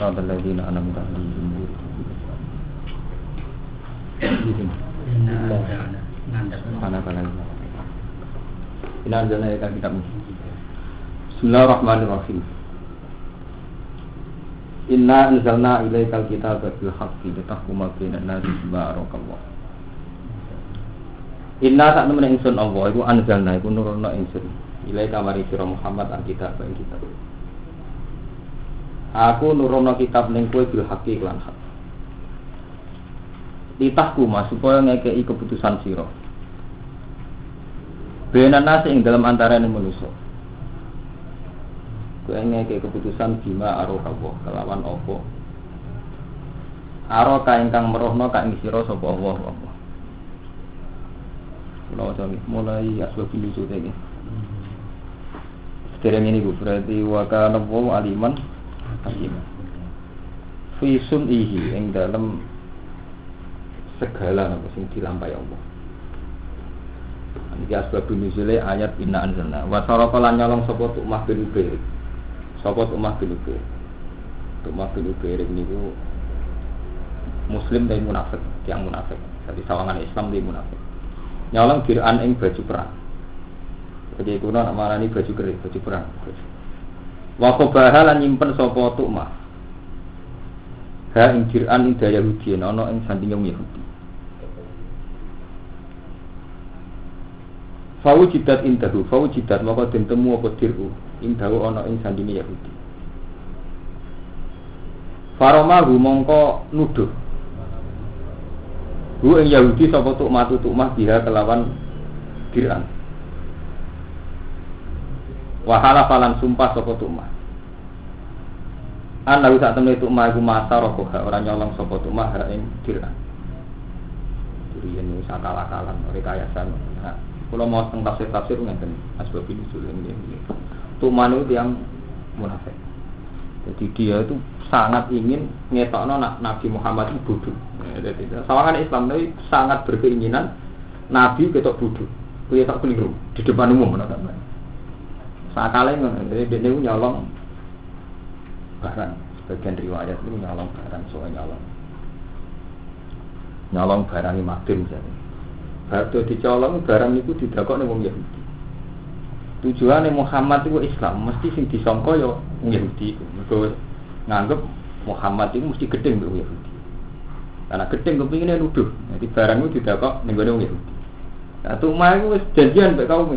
صراط الذين أنعمت عليهم Subhanaka la ilaha Ini adalah ayat kitab Bismillahirrahmanirrahim Inna anzalna ilaikal kitaba bil haqqi litahkuma bainan nasi bima arakallah Inna sak temen ingsun Allah iku anzalna iku nurunna ingsun ilaika mari sira Muhammad al kitab ing kitab Aku nurono kitab ning kowe bil haqqi lan hak litahkuma supaya ngekei keputusan sira Benan nasi ing dalam antara ini manusia. Kue ngeke keputusan bima arokawo kelawan opo. Aroka ingkang merohno kak ngisiro sopo Allah Allah. Kalau saya mulai asbab sudah ini. Sekarang ini berarti waka nabu aliman hakim. Fisun ihi ing dalam segala apa sing dilampai Allah. Iki asbab nuzule ayat inna anzalna. Wa sarafa lan nyolong sapa Tumah bin Ubair. Sapa Tumah bin Ubair. Tumah bin Ubair niku muslim dari munafik, yang munafik. Jadi sawangan Islam dari munafik. Nyolong kiraan ing baju perang. Jadi kuno nak marani baju keris, baju perang. Wa qabaha lan nyimpen sapa Tumah. Ha ing kiraan ing Yahudi ana ing sandinge Yahudi. Fau jidat indahu, fau jidat maka den temu apa diru indahu ana ing sandine Yahudi. Faromahu mongko nuduh. Hu ing Yahudi sapa tuk matu tuk mah biha kelawan diran. Wahala falan sumpah sapa tuk mah. An lalu saat temen tuk mah iku masa rokoha orang nyolong sapa tuk mah ing diran. Jadi ini sakala-kalan rekayasan. Nah, kalau mau tentang tafsir tafsir ngeten asbab ini sulit ini. Tuman itu yang munafik. Jadi dia itu sangat ingin ngetokno Nabi Muhammad itu bodoh. Jadi sawangan Islam itu sangat berkeinginan Nabi ketok bodoh. Kuya tak keliru di depan umum mana kan. Sakale ngono. Jadi dia nyolong barang. Sebagian riwayat itu nyolong barang soal nyolong. Nyolong barang ini misalnya Batu dicolong barang itu didakok nih wong Yahudi. Tujuannya Muhammad itu Islam, mesti sing disangka ya wong Yahudi. Mergo nganggep Muhammad itu mesti gedeng wong Yahudi. Karena gedeng kepinginnya nuduh. Jadi barang itu didakok ning wong Yahudi. Nah, Tumah itu janjian mbek kaum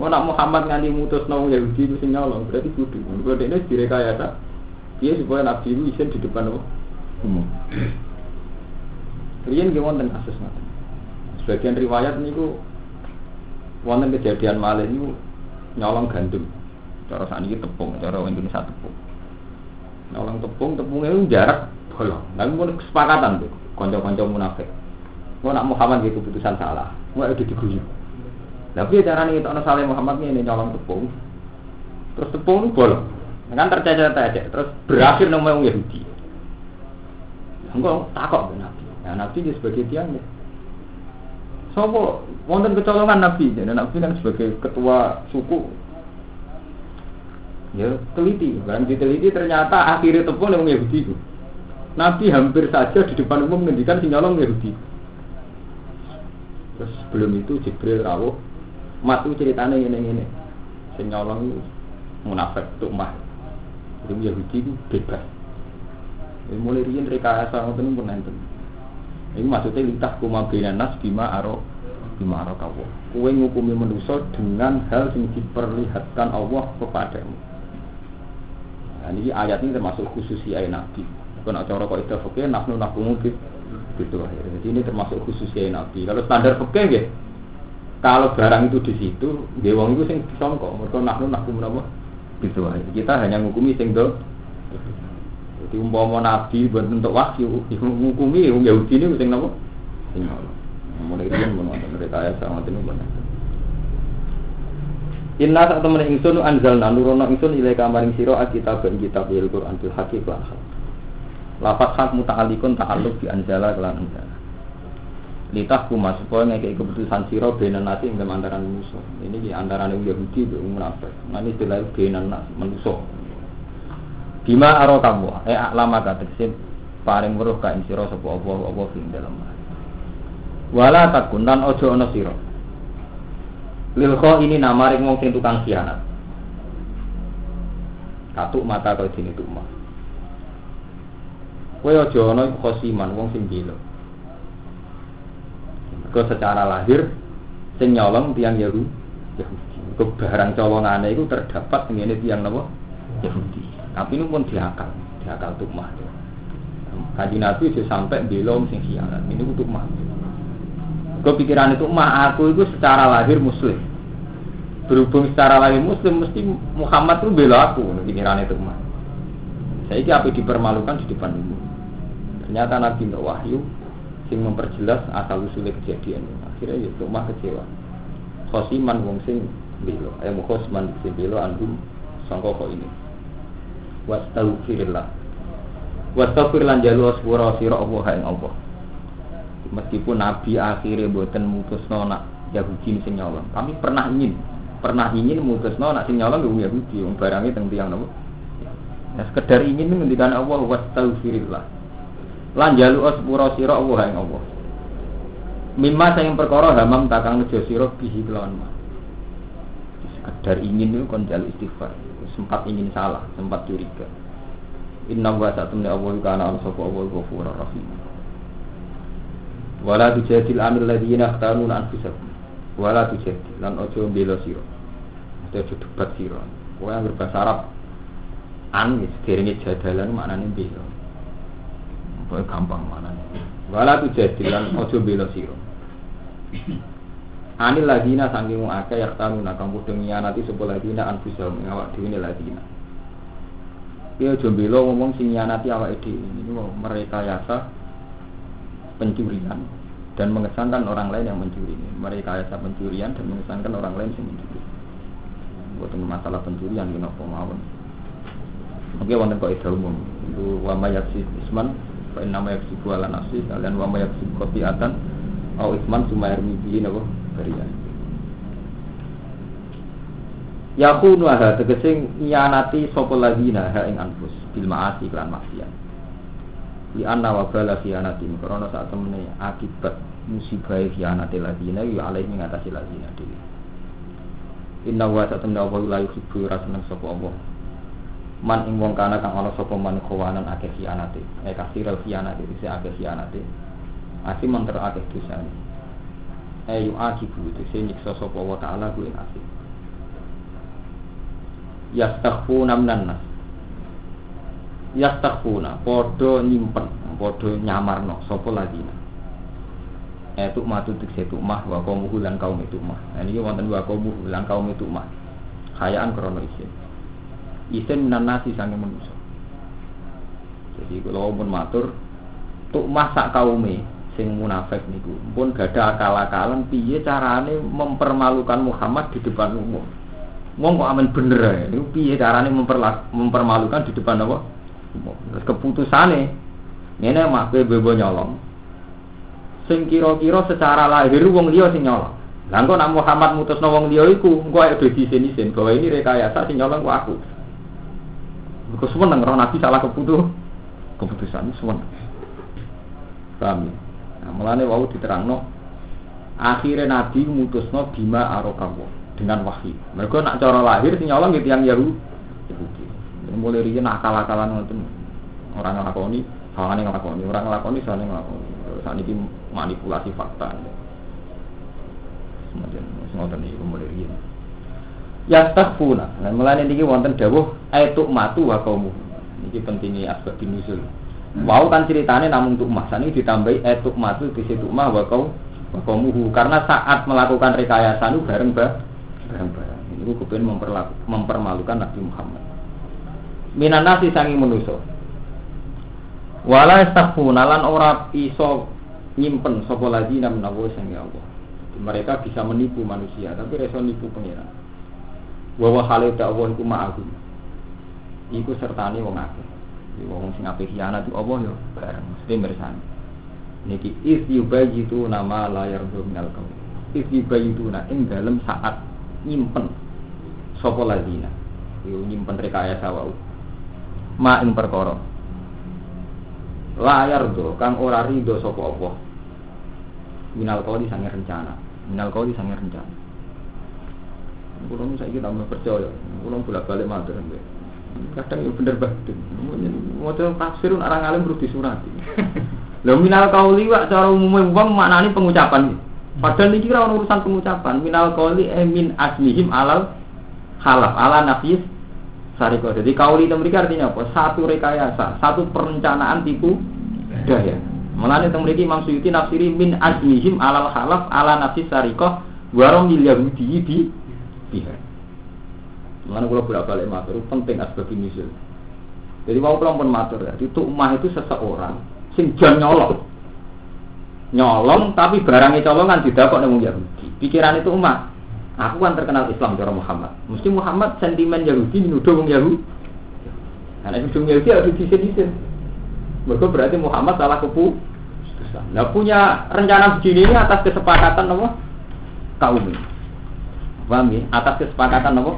Mau nak Muhammad nganti mutus nang Yahudi itu sing nyolong, berarti kudu. Mergo dene direkayasa. Dia supaya Nabi itu isen di depan umum. Riyen ge wonten kasus ngoten. Sebagian riwayat niku wonten kejadian malih niku nyolong gandum. Cara ini tepung, cara Indonesia tepung. Nyolong tepung, tepungnya itu jarak bolong. Lalu pun kesepakatan tuh, konco-konco munafik. Mau nak Muhammad gitu keputusan salah, mau itu diguyur. Tapi cara nih itu saleh Muhammad ini nyolong tepung, terus tepung itu bolong. Kan tercecer-cecer, terus berakhir nama Yahudi. Enggak takut Nabi. Nah, Nabi dia sebagai tiang ya. Sopo wonten kecolongan Nabi, jadi Nabi kan sebagai ketua suku. Ya teliti, kan diteliti ternyata akhirnya tepung yang Yahudi itu. Nabi hampir saja di depan umum menghentikan si nyolong Yahudi. Terus sebelum itu Jibril rawuh, mat itu ceritanya ini ini, si nyolong itu munafik tuh mah. Jadi Yahudi itu bebas. Ini mulai rian rekayasa ngoten pun nanti. Ini maksudnya litah kuma nas bima aro bima aro kawo. Kue ngukumi manusia dengan hal yang diperlihatkan Allah kepadamu. Nah, ini ayat ini termasuk khusus ayat Nabi. Kalau cara kok itu oke, nafnu nafnu mungkin gitu Jadi ini termasuk khusus ayat Nabi. Kalau standar oke ya, kalau barang itu di situ, gewang itu sing disongkok. Mereka nafnu nafnu menapa? Gitu Kita hanya ngukumi sing do jadi umpama nabi buat untuk wahyu, hukumi Yahudi ini sing napa? Sing ngono. Mulai mun wonten mereka ya sama tenu bener. Inna sak temen ingsun anzalna nurono ingsun ilai kamaring sira kitab ben kitab il Quran bil haqqi lan hak. Lafat hak muta'alliqun ta'alluq bi anzala kelan anzala. Litah kuma supaya ngekei keputusan sira benan nasi ing antaran manusa. Ini di antaran Yahudi be munafik. Nah ini istilah benan nas manusa Bima aro kamu, eh lama kateksin paring weruh ka ing sira sapa apa apa ing dalem. Wala takun lan ojo ana sira. Lil ini namaring wong sing tukang khianat. Katuk mata kau dini tukmah. Kowe aja ana khosiman wong sing bela. Kau secara lahir sing nyolong tiang Yahudi. Yahudi. barang colongane itu terdapat ngene tiang napa? Yahudi. Tapi ini pun diakal, diakal tukmah. Kaji Nabi itu sampai belum sing khianat. Ini untuk mah. Kepikiran itu mah aku itu secara lahir muslim. Berhubung secara lahir muslim mesti Muhammad itu bela aku. Pikiran itu mah. Saya ini apa dipermalukan di depan ibu. Ternyata Nabi wahyu sing memperjelas asal usulnya kejadian. Akhirnya ya mah kecewa. Khosiman wong sing belo. Eh khosman sing belo andum sangka ini wastaghfirillah wastaghfir lan jalu asbura sira Allah ing Allah meskipun nabi akhirnya boten mutusno nak Yahudi sing nyolong kami pernah ingin pernah ingin mutusno nak sing nyolong ya Yahudi barange teng tiyang napa ya sekedar ingin ngendikan Allah wastaghfirillah lan jalu asbura sira Allah ing Allah mimma sing perkara hamam takang nejo sira bihi kelawan sekedar ingin itu kon jalu istighfar sempat ingin salah, sempat curiga. Inna wa sa'atumni Allah kana sopa Allah ghafurur rahim. Wala tujadil amil ladhina akhtanuna anfusahum. Wala tujadil lan ojo bela sira. Ojo debat sira. Kowe yang berbahasa Arab an sederenge jadalan maknane bela. Kowe gampang maknane. Wala tujadil lan ojo bela sira. Anil ladina saking wong akeh yaktanuna kang padha ngianati sapa ladina anfusahum awak dhewe ne ladina. Ya aja mbela ngomong sing ngianati awake dhewe ini mereka yasa pencurian dan mengesankan orang lain yang mencuri. Mereka yasa pencurian dan mengesankan orang lain yang mencuri. Bukan masalah pencurian kenapa mawon. Mungkin wonten kok ida umum. Itu wa mayaksi isman fa inna ma yaksibu ala nafsi kalian wa mayaksi kopiatan au isman sumayar mimpi napa bariya Yakunu aha tegese nyanati sapa ladina ha ing anfus bil maasi lan maksiat. Li anna wa bala khianati karena saat temene akibat musibah khianati ladina ya alaihi ngatasi ladina dhewe. Inna wa saat temene Allah la yuhibbu raseneng sapa Allah. Man ing wong kana kang ana sapa man kawanan akeh khianati. Eh kasirul khianati isi akeh khianati. Asim manter akeh dosane. Ayu akibu itu sing nyiksa sapa wa taala kuwi asik yastaghfuna minan nas. Yastaghfuna padha nyimpen padha nyamarno sapa ladina. Etuk matu tikse mah wa kaum lan kaum itu mah nah, ini wonten wa kaum lan kaum itu mah kayaan krono isin isin minan nasi sange manusia jadi kalau pun matur tuk mah sak kaume sing munafik niku. Pun gak ada akal-akalan piye carane mempermalukan Muhammad di depan umum? Wong kok aman bener ya niku piye carane mempermalukan di depan apa? Terus keputusane ngene mak kowe bebo nyolong. Sing kira-kira secara lahir wong liya sing nyolong. Lah kok nak Muhammad mutusno wong liya iku engko ayo dadi isin bahwa ini rekayasa sing nyolong kok aku Kau semua roh Nabi salah keputusan keputusan semua. Paham ya? Nah, melane wau diterangno akhirnya Nabi mutusno bima arokawo dengan wahyu. Mereka nak cara lahir nyolong gitu yang Yahudi. Mulai riyen akal-akalan ngoten orang nglakoni, sawangane nglakoni, orang nglakoni sawangane nglakoni. Saat ini manipulasi fakta. Semacam ngoten iki mulai riyen. Ya takfuna. Nah, melane niki wonten dawuh aitu matu wa kaumu. Niki pentingnya asbab binusul. Wow kan namun untuk mah, ini ditambahi eh, matu di situ mah wakau muhu karena saat melakukan rekayasa itu bareng bah, bareng bareng. Ini kemudian mempermalukan Nabi Muhammad. Minan nasi sangi menuso. Wala istaghfuna lan ora iso nyimpen sapa lagi namun Allah sang Allah. Mereka bisa menipu manusia, tapi reso nipu pengira. Wa wa halita Allah iku ma'akum. Iku sertane wong akeh. Wong sing ape khianat itu Allah yo bareng mesti bersani. Niki is yubayitu nama layar minal kaum. Is yubayitu na ing dalam saat nyimpen sapa ladina. Yo nyimpen rekayasa wau. ma ing perkara layar do kang ora rido sapa apa minal kau sange rencana minal kau sange rencana Kulo saya kita percaya, kulo bolak balik matur kadang ya bener banget. Mau tafsir orang alim perlu disurati. Lho minal kauli wak cara umumnya wong maknane pengucapan. Padahal ini kira urusan pengucapan. Minal kauli eh min asmihim alal halaf ala nafis sariko. Jadi kauli itu mereka artinya apa? Satu rekayasa, satu perencanaan tipu daya. Mulane teng mriki Imam Suyuti nafsiri min asmihim alal halaf ala nafis sariko warom yahudi di pihak. Mana kalau bolak balik matur penting asbab misil. Jadi mau pulang pun matur ya. Itu umah itu seseorang sing jam nyolong. Nyolong tapi barangnya colongan tidak kok nemu Yahudi. Pikiran itu umah. Aku kan terkenal Islam cara Muhammad. Mesti Muhammad sentimen Yahudi menuduh wong Yahudi. Karena itu Yahudi harus disin-disin. Mereka berarti Muhammad salah kepu. Nah punya rencana begini ini atas kesepakatan apa? Kaum ini. Paham ya? Atas kesepakatan apa?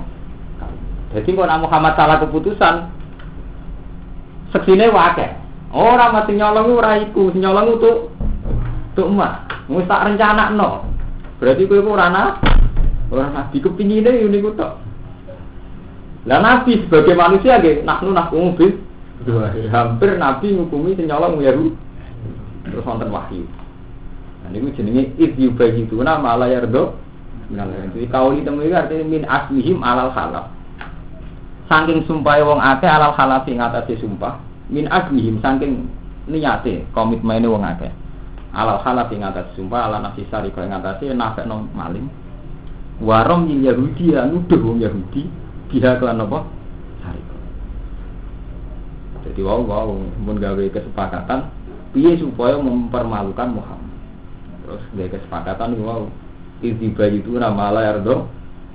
Jadi kalau Muhammad salah keputusan, seksine wakil. Orang mati nyolong ora iku, nyolong itu tuh emak. Wis tak rencana no. Berarti kowe ora ana ora nabi kepingine yo niku. Lah nabi sebagai manusia nggih nahnu nahkumu bil hampir nabi ngukumi nyolong ya terus wonten wahyu. Nah niku jenenge id yubayituna ma la yardo. Jadi kauli temu artinya min asmihim alal khalaf saking sumpah wong akeh alal halafi ngatasi sumpah min agmihim saking niate komitmene wong akeh. Alal halafi ngatasi sumpah ala nafsi sari kaya ngatasi nafek no maling warom yin Yahudi ya nuduh wong Yahudi biha kelan apa? Sari jadi wow wow mun gawe kesepakatan piye supaya mempermalukan Muhammad. Terus gawe kesepakatan wow Iziba itu nama Allah yardo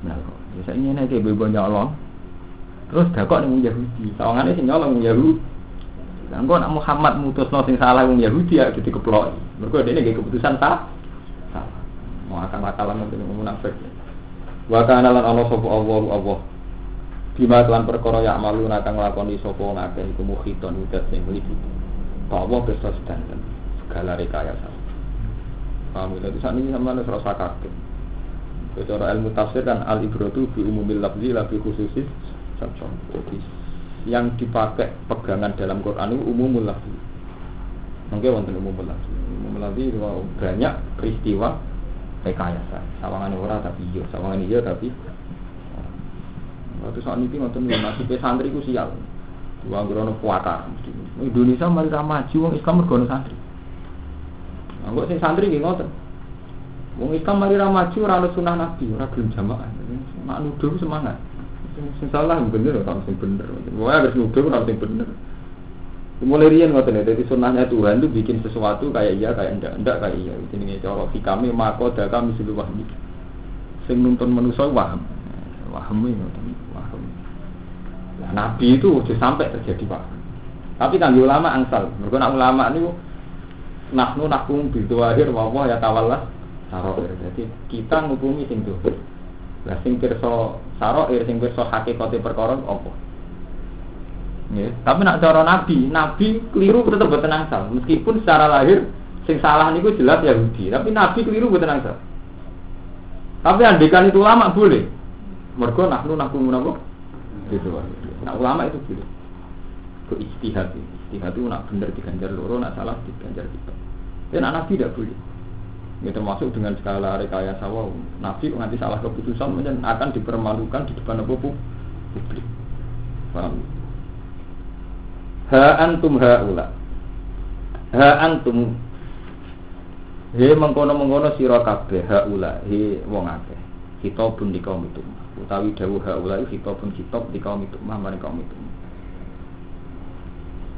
Nah, biasanya ini kayak bebo nyolong Terus dakok ning Yahudi. Sawangane sing nyolong Yahudi. Lah engko nak Muhammad mutusno sing salah wong Yahudi ya jadi keplok. Mergo dene nggih keputusan tak salah. Mau akan akalan nanti munafik. Wa kana lan ana sapa Allah Allah. Bima kelan perkara ya malu kang nglakoni sapa ngakeh iku muhiton udat sing mliputi. Allah bisa sedanten segala rekayasa. Paham ya? Jadi saat ini sama harus rasa kaget. Secara ilmu tafsir kan al ibratu bi umumil lafzi la bi khususis cocok. Yang dipakai pegangan dalam Quran itu umumul lafzi. Mungkin wonten umumul lafzi. Umumul lafzi banyak peristiwa rekayasa. Sawangan ora tapi iya, sawangan iya tapi Waktu saat ini nonton nasib santri ku sial. Dua grono puaka. Indonesia mari maju, Islam mergono santri. Enggak sing santri nggih ngoten. Wong Islam mari ra maju ora sunah Nabi, ora gelem jamaah. Nak nuduh semangat. Sing salah bener orang sing bener. Pokoknya harus nuduh orang sing bener. Mulai rian ngoten ya, jadi sunnahnya Tuhan itu bikin sesuatu kayak iya, kayak enggak, enggak kayak iya. Ini nih cara kami mako dah kami sudah wahmi. Sing nuntun manusia waham, waham ini waham. Nah, Nabi itu sudah sampai terjadi pak. Tapi kan ulama angsal, mereka ulama ini nahnu nakum bidu akhir wawah ya tawallah taruh. Jadi kita ngukumi sing tuh. Lah sing pirsa saroir sing pirsa hakikate perkara apa? Ya, tapi nak cara nabi, nabi keliru tetap boten angsal. Meskipun secara lahir sing salah niku jelas Yahudi, tapi nabi keliru boten angsal. Tapi andekan itu lama boleh. Mergo nahnu naku menapa? Gitu. Nah ulama itu boleh. Ke istihad, istihad itu nak bener diganjar loro, nak salah diganjar kita. Dan anak nabi tidak boleh. Ini termasuk dengan segala rekayasa wow. Nabi nanti salah keputusan dan akan dipermalukan di depan publik. Paham? Ha antum ula. Ha antum He mengkono-mengkono sira kabeh ula. he wong akeh. Kita pun di kaum itu. Utawi dawuh ula kita pun kitab di kaum itu mah mari kaum itu.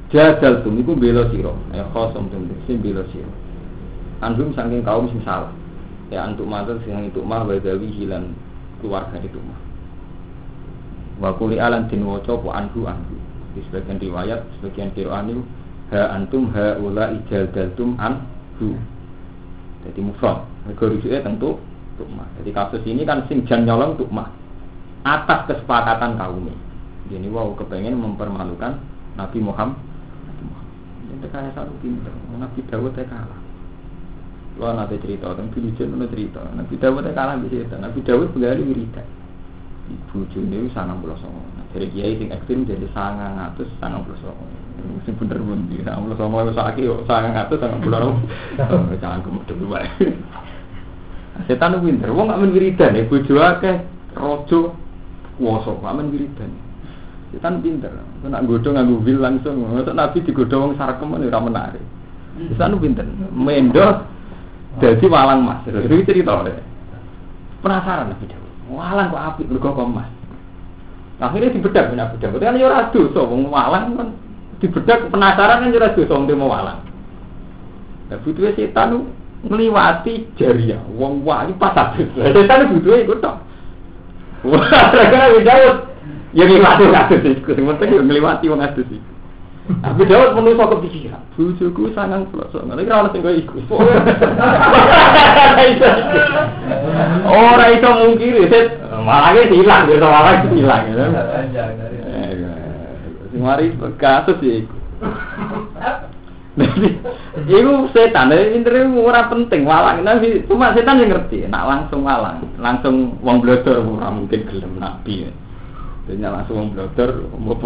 Jadal tum iku bela sira. Ya khosum tum sing bela sira. Anhum saking kaum sing salah. Ya antuk matur sing itu mah wadawi hilan keluarga itu mah. Wa kuli alan tin waca anhu anhu. Di sebagian riwayat sebagian qira'an ha antum ha ula ijadaltum anhu. Jadi mufrad mergo rujuke tentu tukmah jadi kasus ini kan sing jan nyolong tukmah atas kesepakatan kaum ini jadi wow kepengen mempermalukan Nabi Muhammad. Ini rekayasa itu pinter. Nabi Dawud teh kalah. Lo nanti cerita tentang Filijen nanti cerita. Nabi Dawud teh kalah di situ. Nabi Dawud pegawai wiridan. Ibu Juni sangat belas Dari kiai sing ekstrim jadi sangat ngatus sangat belas Sing bener pun di sangat belas songo itu sakit yo sangat ngatus sangat belas Jangan kemudian dua. Setan itu pinter. Wong nggak wiridan ya. Bojo akeh rojo kuwasa nggak men wiridan. Setan pinter. Nak godho nganggo wil langsung. Masa Nabi digodho wong sarkem ora menarik. Setan itu pinter. Mendo jadi walang mas. Terus cerita deh. Penasaran Nabi Dawud. Walang kok apik mergo kok mas. Akhirnya dibedak punya bedak. Kan yo ora dosa wong walang kan dibedak penasaran kan yo ora dosa wong mau walang. Nah butuhe setan ngliwati jariah wong wayu pas habis. Setan butuhe iku tok. Wah, Daud ya ngliwati kasus iku. Sing penting yo ngliwati wong adus iku. Tapi Daud menungso kepikiran, bojoku sangang pulau songo. Iki ora ono sing koyo iku. Ora iso mungkiri, malah iki hilang, ya malah iki hilang. Sing mari kasus ya iku. Jadi, itu setan, intinya ora penting walang, tapi cuma setan yang ngerti, nak langsung walang, langsung wong blodor, ora mungkin gelem nabi. Jadi langsung wong blodor, mau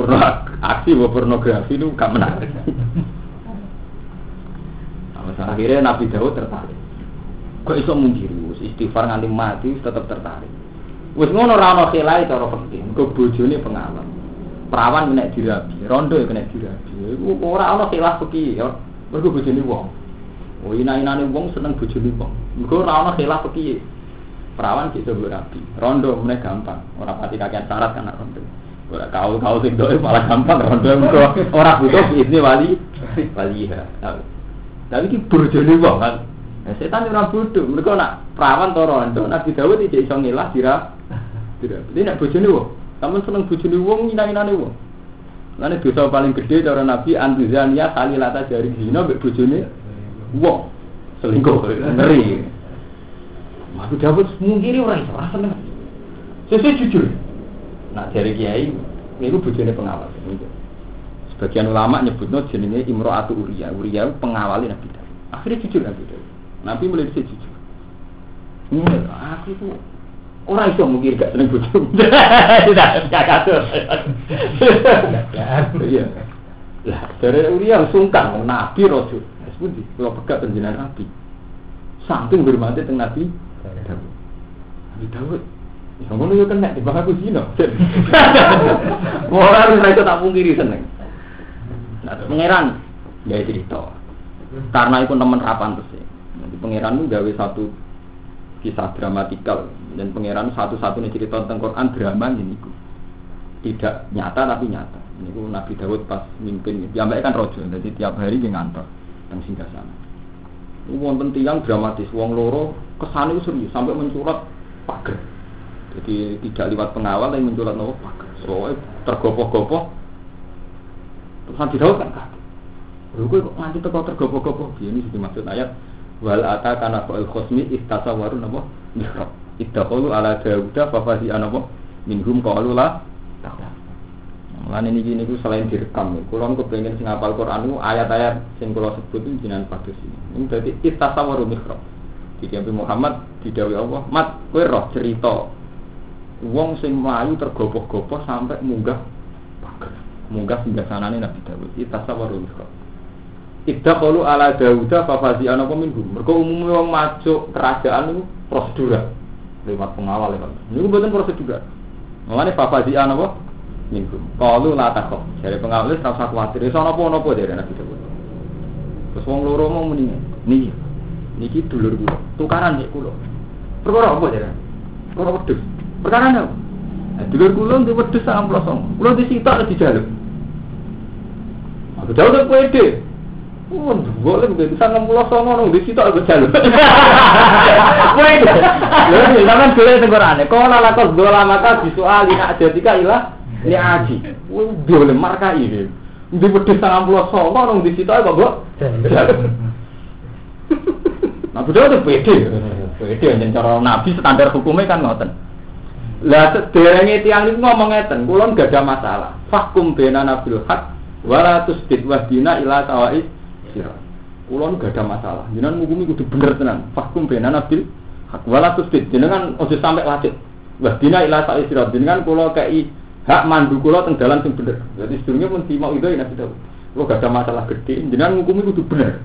aksi, mau pornografi itu gak menarik. Nah, akhirnya Nabi Daud tertarik. Kok iso mungkiri, istighfar nganti mati tetap tertarik. Wis ngono ora ana khilai cara penting, kok bojone pengalaman. Perawan kena dirabi, rondo ya kena dirabi. Iku ora ana khilaf iki ya. Mergo bojone wong. Oh ina-inane wong seneng bojone wong. Mergo ora ana khilaf iki. Perawan bisa berapi, rondo mulai gampang. Ora pati kakean syarat kan rondo. Kau kau sing doe malah gampang rondo mergo ora butuh ini wali waliha. Tapi iki bojone wong kan. Nah, setan ora bodoh, mereka nak perawan to rondo, Nabi Dawud iki iso ngilah dira. Dira. Jadi nak bojone wong, Kamu seneng bojone wong ina-inane wong. Lane dosa paling gede cara Nabi antuzania salilata dari zina mbek bojone wong. Selingkuh ngeri. Nabi Dawud mungkiri ora iso, ora seneng. Sesuk jujur. Nah dari kiai niku bojone pengawas. Sebagian ulama nyebutnya jenenge Imro'atu Uriya. Uriya pengawali Nabi Dawud. Akhirnya jujur Nabi Dawud. Nabi mulai bisa jujur. Ini aku itu orang itu mungkin gak seneng bojo. Tidak, gak kasus. Iya. Lah, dari Uriah sungkan, Nabi Rasul. Sepundi, kalau pegat penjenan Nabi. Saking hormati teng Nabi Dawud. Nabi Dawud. Ya ngono yo kena di aku zina. Ora itu tak mungkiri seneng. Nah, pangeran ya cerita. Karena itu teman rapan terus ya. Nanti pangeran itu gawe satu kisah dramatikal dan pangeran satu-satunya cerita tentang Quran drama ini tidak nyata tapi nyata ini Nabi Dawud pas mimpin ya kan rojo jadi tiap hari dia ngantor yang singgah sana wonten tiang dramatis wong loro kesan itu serius sampai mencurat pagar. Jadi tidak lewat pengawal tapi mencurat nopo pagar. Soalnya tergopoh-gopoh. Terus Nabi Dawud kan kaget. Lho kok nganti teko tergopoh-gopoh? Ini sih maksud ayat. Wal ata kana fa'il khosmi istasawaru napa mihrab. Iddaqalu ala dauda fa fasi anapa minhum qalu la Lan ini gini ku selain direkam, kulon kepengen sing hafal Quran ayat-ayat sing kula sebut itu jinan padus ini. Ini berarti istasawaru mihrab. Di Nabi Muhammad didawi Allah, mat kowe roh cerita wong sing mlayu tergopoh-gopoh sampai munggah pagar. Munggah singgah sanane Nabi Dawud. Istasawaru mihrab. Idza qalu ala Dauda fa fazi'an apa minhum. Mergo umume wong masuk kerajaan itu prosedural lewat pengawal lewat. Niku mboten prosedural. Mulane fa fazi'an apa minhum. Qalu la takhaf. Dari pengawal wis ora usah kuwatir. Iso napa-napa dari Nabi Dawud. Terus wong loro mau muni, niki. Niki dulur kula. Tukaran nek kula. Perkara apa dari? Perkara wedhus. Perkara apa? Nah, dulur kula ndek wedhus 90. Kula disitok dijaluk. Aku Dawud pede. Oh, boleh nggak bisa enam puluh songo di situ aku jalur. Woi, lalu zaman boleh tenggorannya. Kau nala kau bola maka visual ini aja tiga ilah ini aji. Woi, boleh marka ini. Di pedes enam puluh songo nong di situ gua jalur. Nah, betul tuh pede, pede. Yang cara nabi standar hukumnya kan ngoten. Lah sederenge tiang itu ngomong ngeten, kulon gak ada masalah. Fakum bena nabil hak Wala tusbit wahdina ila sawais sirat. Kulo gak ada masalah. Jenengan ngukumi kudu bener tenan. Fakum benana bil hak wala tusbit. Jenengan ojo sampai lacet. Wahdina ila sawais sirat. Jenengan kulo kei hak mandu kulo teng dalan sing bener. Jadi sedurunge pun mau itu Nabi Dawud. Kulo gak ada masalah gede. Jenengan ngukumi kudu bener.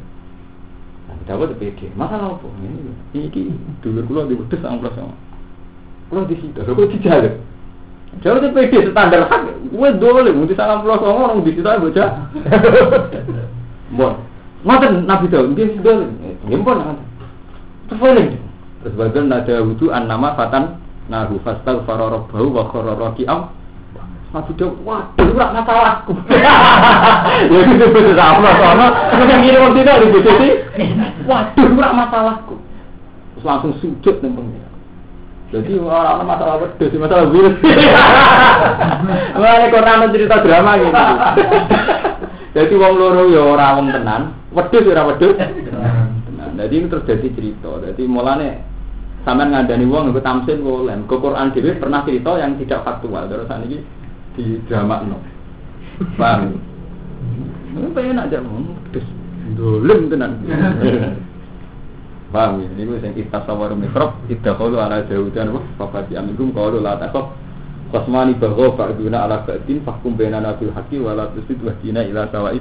Nabi Dawud pede. Masalah apa? Ini iki dulur kulo diwedes sama sama. Kulo di situ. Kulo dijaluk. Jauh itu pede standar hak, gue dole, mau salam pulau songo orang di situ aja. Bon, ngoten Nabi Daud, dia sih dole, kan. Terus boleh. Terus bagian nada wudhu an nama fatan nahu fastal farorok bau wa kororoki Daud, wah, dulu rak masalahku. Ya gitu betul sama sama. Terus yang ini waktu itu gitu sih. Wah, dulu rak masalahku. Terus langsung sujud nih jadi orang masalah wedus, masalah virus. Mulane Quran cerita drama gitu. Jadi wong loro ya ora wong tenan, wedhus ya ora wedhus. Tenan. Jadi ini terus jadi cerita. Jadi mulane sampean ngandani wong nggo tamsil boleh. Ke Quran dhewe pernah cerita yang tidak faktual. Terus ini di drama no. Paham? Ini pengen aja wong wedhus. Dolim tenan. Paham ya? Ini yang istasawar mikrop, idakhalu ala jaudan wa fafati aminkum qalu la taqaf Qasmani bagho fa'duna ala ba'din fahkum bainana bil haqqi wa la tusid wahdina ila sawa'id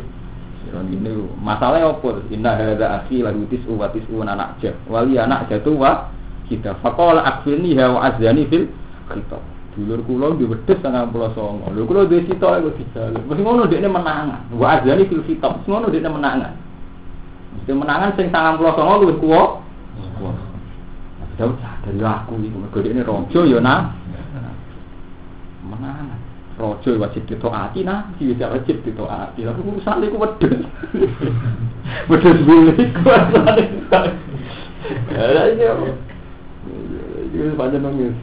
ini masalahnya apa? Inna hadza akhi lahu tis'u wa tis'una anak jah wali anak jatuh wa kita faqala akfirni wa azani fil khitab dulur kula di wedhus 99 lho kula duwe sitok iku dijaluk wis ngono dekne menangan wa azani fil khitab ngono dekne menangan mesti menangan sing 99 luwih kuwa kuwa Daud sadar ya aku iku mergo dekne raja ya nah menangan Rojo wajib ditaati nah, si tidak wajib ditaati. Tapi urusan itu wedus, wedus bilik urusan itu. Ya ini, ini panjang nangis.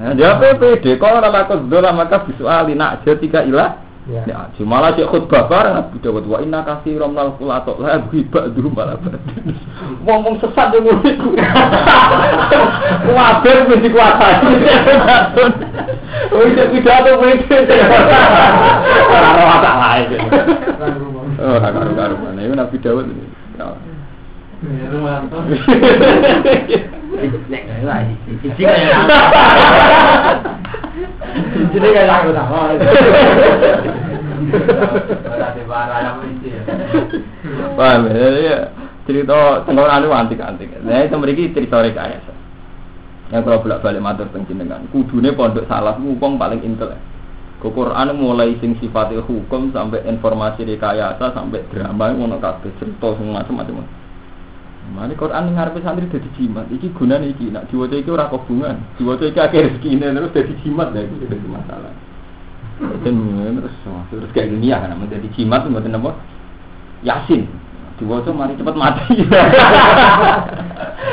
Nah, jawab PD, kalau nama dola maka visuali nak jika ilah? Ya, malah cek khutbah bareng. Nabi Dawud wa inna kasih romnal kulatok lah. Bibak dulu malah ngomong sesat yang murid. Ku wabar mesti kuasai itu pidato murid. Orang tak lain. Oh tak karu karuan itu Ini kayak aku tak mau. Paham ya? Cerita tentang anu antik-antik. Nah, itu mereka cerita rekayasa. Yang kalau bolak balik matur dengan kudune pondok salah ngupong paling intel. Ke Quran mulai sing sifatnya hukum sampai informasi rekayasa sampai drama ngono kabeh cerita semua macam-macam. Mane Quran ning ngarepe santri dadi jimat. Iki gunane iki nak diwaca iki ora kobungan. Diwaca iki akhir rezekine terus dadi jimat lha iki dadi masalah. Terus terus kayak dunia kan menjadi jimat mboten apa? Yasin. Diwaca mari cepat mati.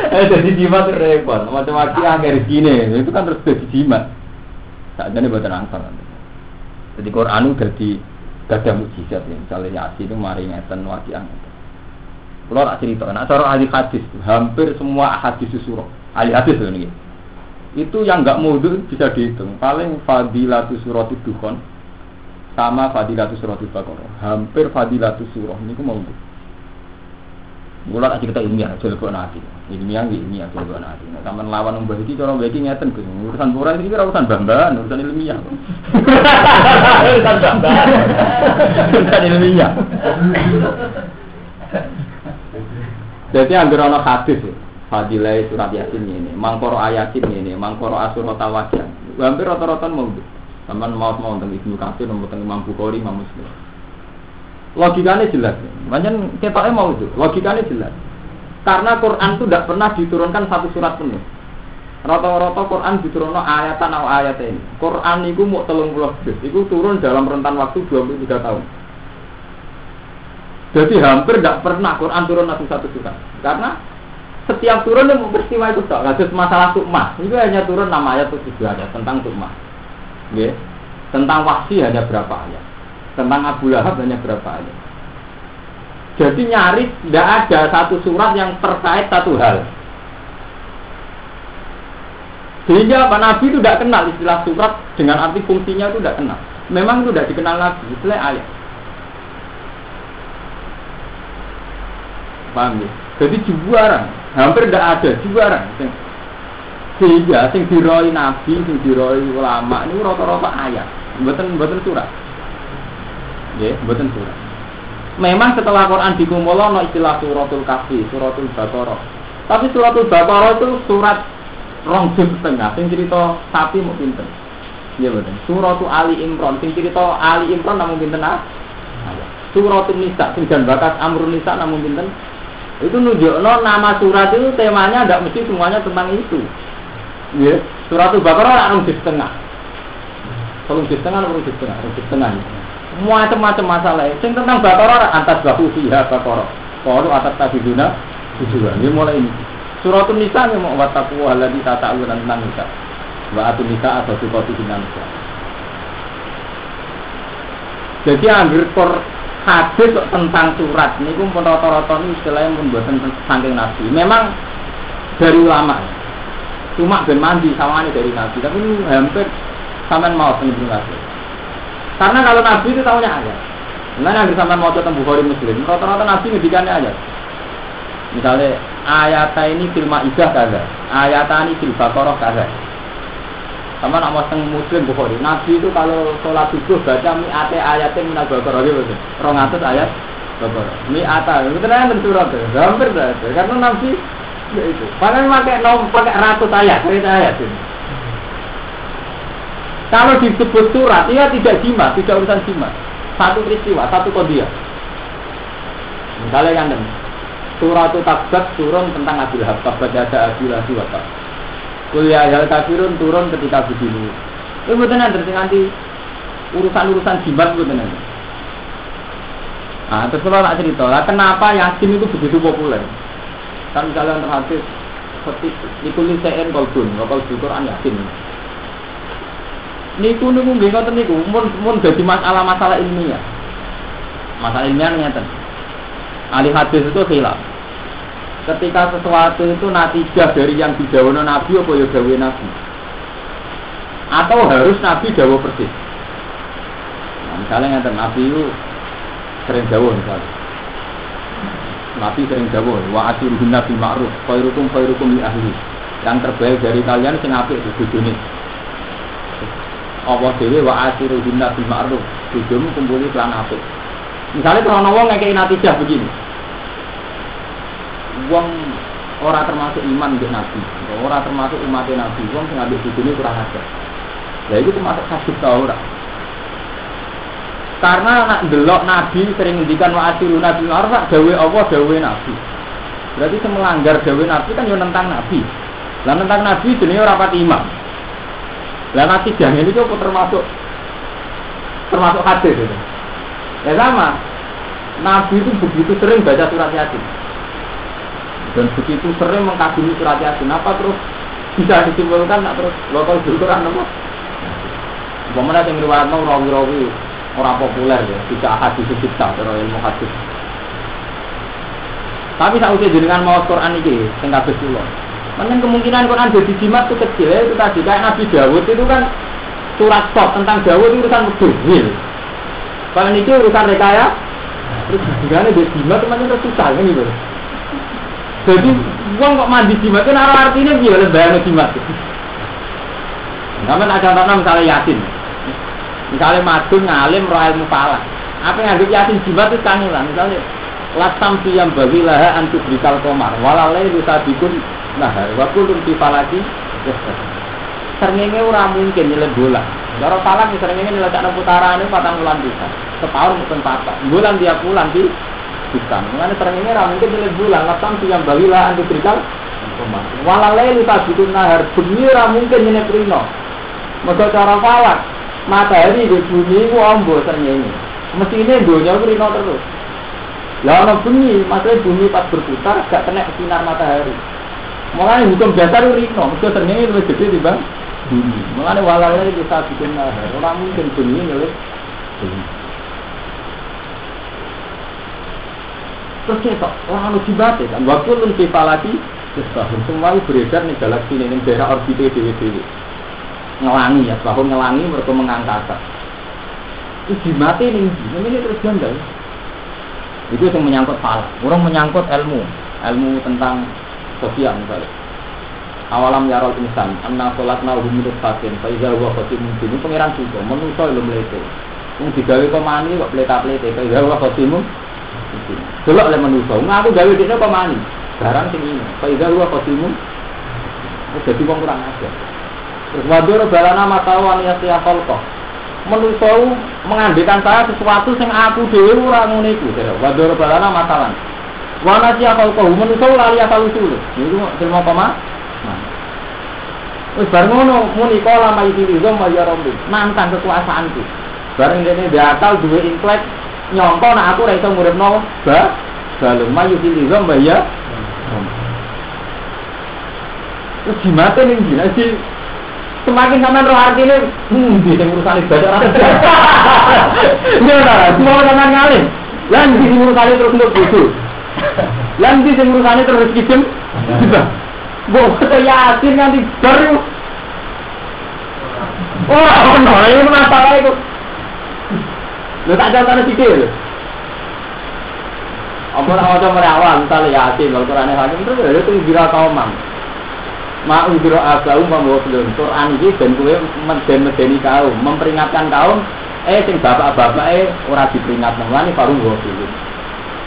Eh jadi jimat repot. Macam mati akhir rezekine. Itu kan terus dadi jimat. Sakjane mboten angsal. Jadi Quran udah di gak mujizat ya. Misalnya Yasin itu mari ngeten wakian. Kalau tak cerita, nak cara ahli hadis, hampir semua hadis surah, ahli hadis ini. Itu yang nggak mudah bisa dihitung. Paling fadilatu surat dukhon sama fadilatu surat baqarah. Hampir fadilatu surah ini mau. Mulai tak cerita ilmiah, coba nanti. Ilmiah, ilmiah, coba nanti. Nah, taman lawan membahas ini, cara bagi ngeten ke urusan pura ini kira urusan bamban, urusan ilmiah. urusan bamban, urusan ilmiah. Jadi anggar ana hadis Fadilah surat Yasin ini, mangkoro ayatin ini, mangkoro asurat tawajan. Hampir rata-rata mau Sampai mau mau tentang Ibnu Katsir, mau tentang Imam Bukhari, Imam Muslim. Logikanya jelas. Banyak ketoknya mau itu. Logikanya jelas. Karena Quran itu tidak pernah diturunkan satu surat penuh. Rata-rata Quran diturunkan ayatan atau ayat ini. Quran itu mau telung puluh Itu turun dalam rentan waktu 23 tahun. Jadi hampir tidak pernah Quran turun satu satu surat. Karena setiap turun yang peristiwa itu tak kasus masalah tukmah. Itu hanya turun nama ayat itu tujuh ayat tentang tukmah. Ya. tentang wahsi hanya berapa ayat? Tentang Abu Lahab hanya berapa ayat? Jadi nyaris tidak ada satu surat yang terkait satu hal. Sehingga Pak Nabi itu tidak kenal istilah surat dengan arti fungsinya itu tidak kenal. Memang itu tidak dikenal Nabi istilah ayat paham ya? Jadi juara, hampir tidak ada juara. Sehingga sing diroi nabi, sing diroi ulama ini rata-rata ayat, buatan buatan surat. Ya, buatan surat. Memang setelah Quran dikumpul no istilah suratul kafi, suratul baqarah. Tapi suratul baqarah itu surat rong juz setengah, sing cerita sapi mau pinter. Iya betul. Suratul Ali Imran, sing cerita Ali Imran namun pinter ah? Suratul Nisa, sing jan bakas Amrun Nisa namun pinter. Itu nunjukno nama surat itu temanya tidak mesti semuanya tentang itu. Iya, suratul Baqarah rong juz setengah. Kalau juz setengah, rong juz setengah, rong juz setengah. Macam-macam masalah. Sing tentang Baqarah antas bahu fiha Baqarah. Kalau atas tabiduna juga. Ini mulai ini. Suratul Nisa yang mau wataku alladzi tata'aluna tentang nisa. Wa nisa atau binan nisa. Jadi kor hadis tentang surat ini pun rata-rata ini istilahnya pun buatan saking nabi. Memang dari ulama. Cuma ben mandi ini dari nabi. Tapi ini hampir sampai mau penyebut nabi. Karena kalau nabi itu tahunya aja. Nah, yang sama mau tentang Bukhari Muslim, rata-rata nabi ngedikannya aja. Misalnya ayat ini fil Maidah kaza, ayat ini fil Baqarah kaza. Sama nak mau Muslim Bukhari. Nabi itu kalau sholat subuh baca mi ate ayatnya minal Baqarah gitu. Rong atus ayat Baqarah. Mi ata, itu kan surat ya. Hampir dah. Karena Nabi ya itu. Padahal pakai nom pakai ratus ayat, cerita ayat ini. Kalau disebut surat, ia tidak jimat, tidak urusan jimat. Satu peristiwa, satu kodia. Misalnya yang Surat Tabat turun tentang Abil Habab pada ada Abil Abi Wata. Kuliah Yal Kafirun turun ketika begini. Itu betul nanti nanti urusan-urusan jimat betul nanti. Nah, terus kalau nak cerita, lah kenapa Yasin itu begitu populer? Kan misalnya untuk hadis seperti dikulis sein kolbun, kalau Quran Yasin. Niku niku nggih ngoten niku, mun mun dadi masalah-masalah ilmiah. Masalah ilmiah ngeten. Ahli hadis itu khilaf. Ketika sesuatu itu natijah dari yang didawono Nabi apa ya gawe Nabi? Atau harus Nabi dawo persis? Nah, misalnya ngeten Nabi itu sering dawo misalnya. Nabi sering dawo, wa asiruhun nabi ma'ruf, khairukum khairukum li ahli. Yang terbaik dari kalian sing apik itu dunia. Allah dewe wa asiru hinna bil ma'ruf. Bojomu kumpuli kelan apik. Misalnya kalau wong ngekei natijah begini. Wong ora termasuk iman di nabi, ora termasuk umat nabi, wong sing ambek bojone kurang ajar. Ya itu termasuk kasih tau ora. Karena nak delok nabi sering ngendikan wa asiru nabi ma'ruf dawe Allah dawe nabi. Berarti semelanggar dawe nabi kan yo nentang nabi. Lah nentang nabi jenenge ora pati iman. Lah nasi jangan ini kok termasuk termasuk hadis itu. Ya sama. Nabi itu begitu sering baca surat Yasin. Dan begitu sering mengkagumi surat Yasin. Apa terus bisa disimpulkan nak terus lokal Quran apa? Bagaimana yang riwayat mau rawi-rawi orang populer ya, tidak hadis kita atau ilmu hadis. Tapi saya usia dengan mau Quran ini, tinggal betul Mungkin kemungkinan Quran jadi jimat itu kecil ya, itu tadi kayak Nabi Dawud itu kan surat stop tentang Dawud itu urusan mudhil. Kalau ini urusan rekaya, terus gimana dia jimat teman itu susah kan gitu. Jadi uang kok mandi jimat itu nara artinya gimana bayang jimat. Namun ada contohnya misalnya Yasin, misalnya madun ngalim roh ilmu falah. Apa yang nganggap Yasin jimat itu kangilan, misalnya lasam yang bagi laha antuk bikal komar, walalai lusa bikun Nah, waktu lu di falaki, seringnya ora mungkin nyelip bola. Cara falak seringnya nyelip cara putaran itu patang bulan bisa. Setahun mungkin patah. Bulan dia pulang di bisa. Mengenai seringnya ora mungkin nyelip bulan. Latam yang bagilah anti berikal. Walalai lu tak bikin nahar. Ora mungkin nyelip rino. Maka cara falak. Matahari di bumi ku ombo seringnya. Mesti ini dunia rino terus. Lah bumi, maksudnya bumi pas berputar gak kena sinar matahari. Mulai hukum dasar itu rino, itu ternyata lebih gede bang. Mulai walalnya bisa bikin nahar, orang mungkin bumi milik bumi. Terus kita harus dibati kan, waktu lu kifalati, sebahun semua beredar nih galaksi ini, ini daerah orbitnya dewi-dewi. Ngelangi ya, sebahun ngelangi mereka mengangkasa. Itu dimati nih, ini terus janda. Itu yang menyangkut falak. Orang menyangkut ilmu, ilmu tentang sosial misalnya. Awalam yarol insan, anna sholatna humirut fatin, faiza huwa khotimun ini pengiran juga, menusuk ilmu melete. Yang digawe komani kok peleta-pelete, faiza huwa khotimun Delok le menusuk, ngaku gawe dia komani, barang sing ini, faiza huwa khotimun jadi wong kurang ajar. Terus wadur balana matawan ya siya kholkoh. Menusau mengambilkan saya sesuatu yang aku dewi ora ngono iku. Wadur balana masalan. Wana siya kholkoh menusau lali asal usul. Itu terima apa mah? Wis bareng ngono muni kala mai diri zom ya rombi. Mantan kekuasaanku. Bareng dene diatal duwe intelek nyongko nak aku ora iso nguripno ba balung mayu diri zom ya. Terus gimana nih gila sih? Semakin sampean roh artine, hmm, di sing urusan ibadah ora. Iya ora, semua sampean ngalih. Lan di sing urusane terus nduk bojo. Lan di sing urusane terus rezeki jem. Mbok kok yakin nganti baru. Oh, ono, ini masalah itu. Lu tak ada tanah sikil. Apa nak waca awal, entar yasin, kalau Qur'ane hakim terus ya itu kira tau mam. Ma udro agau membawa belum Quran ini dan gue meden medeni kaum. Memperingatkan kaum eh sing bapak-bapak eh ora diperingat. Nang baru gue belum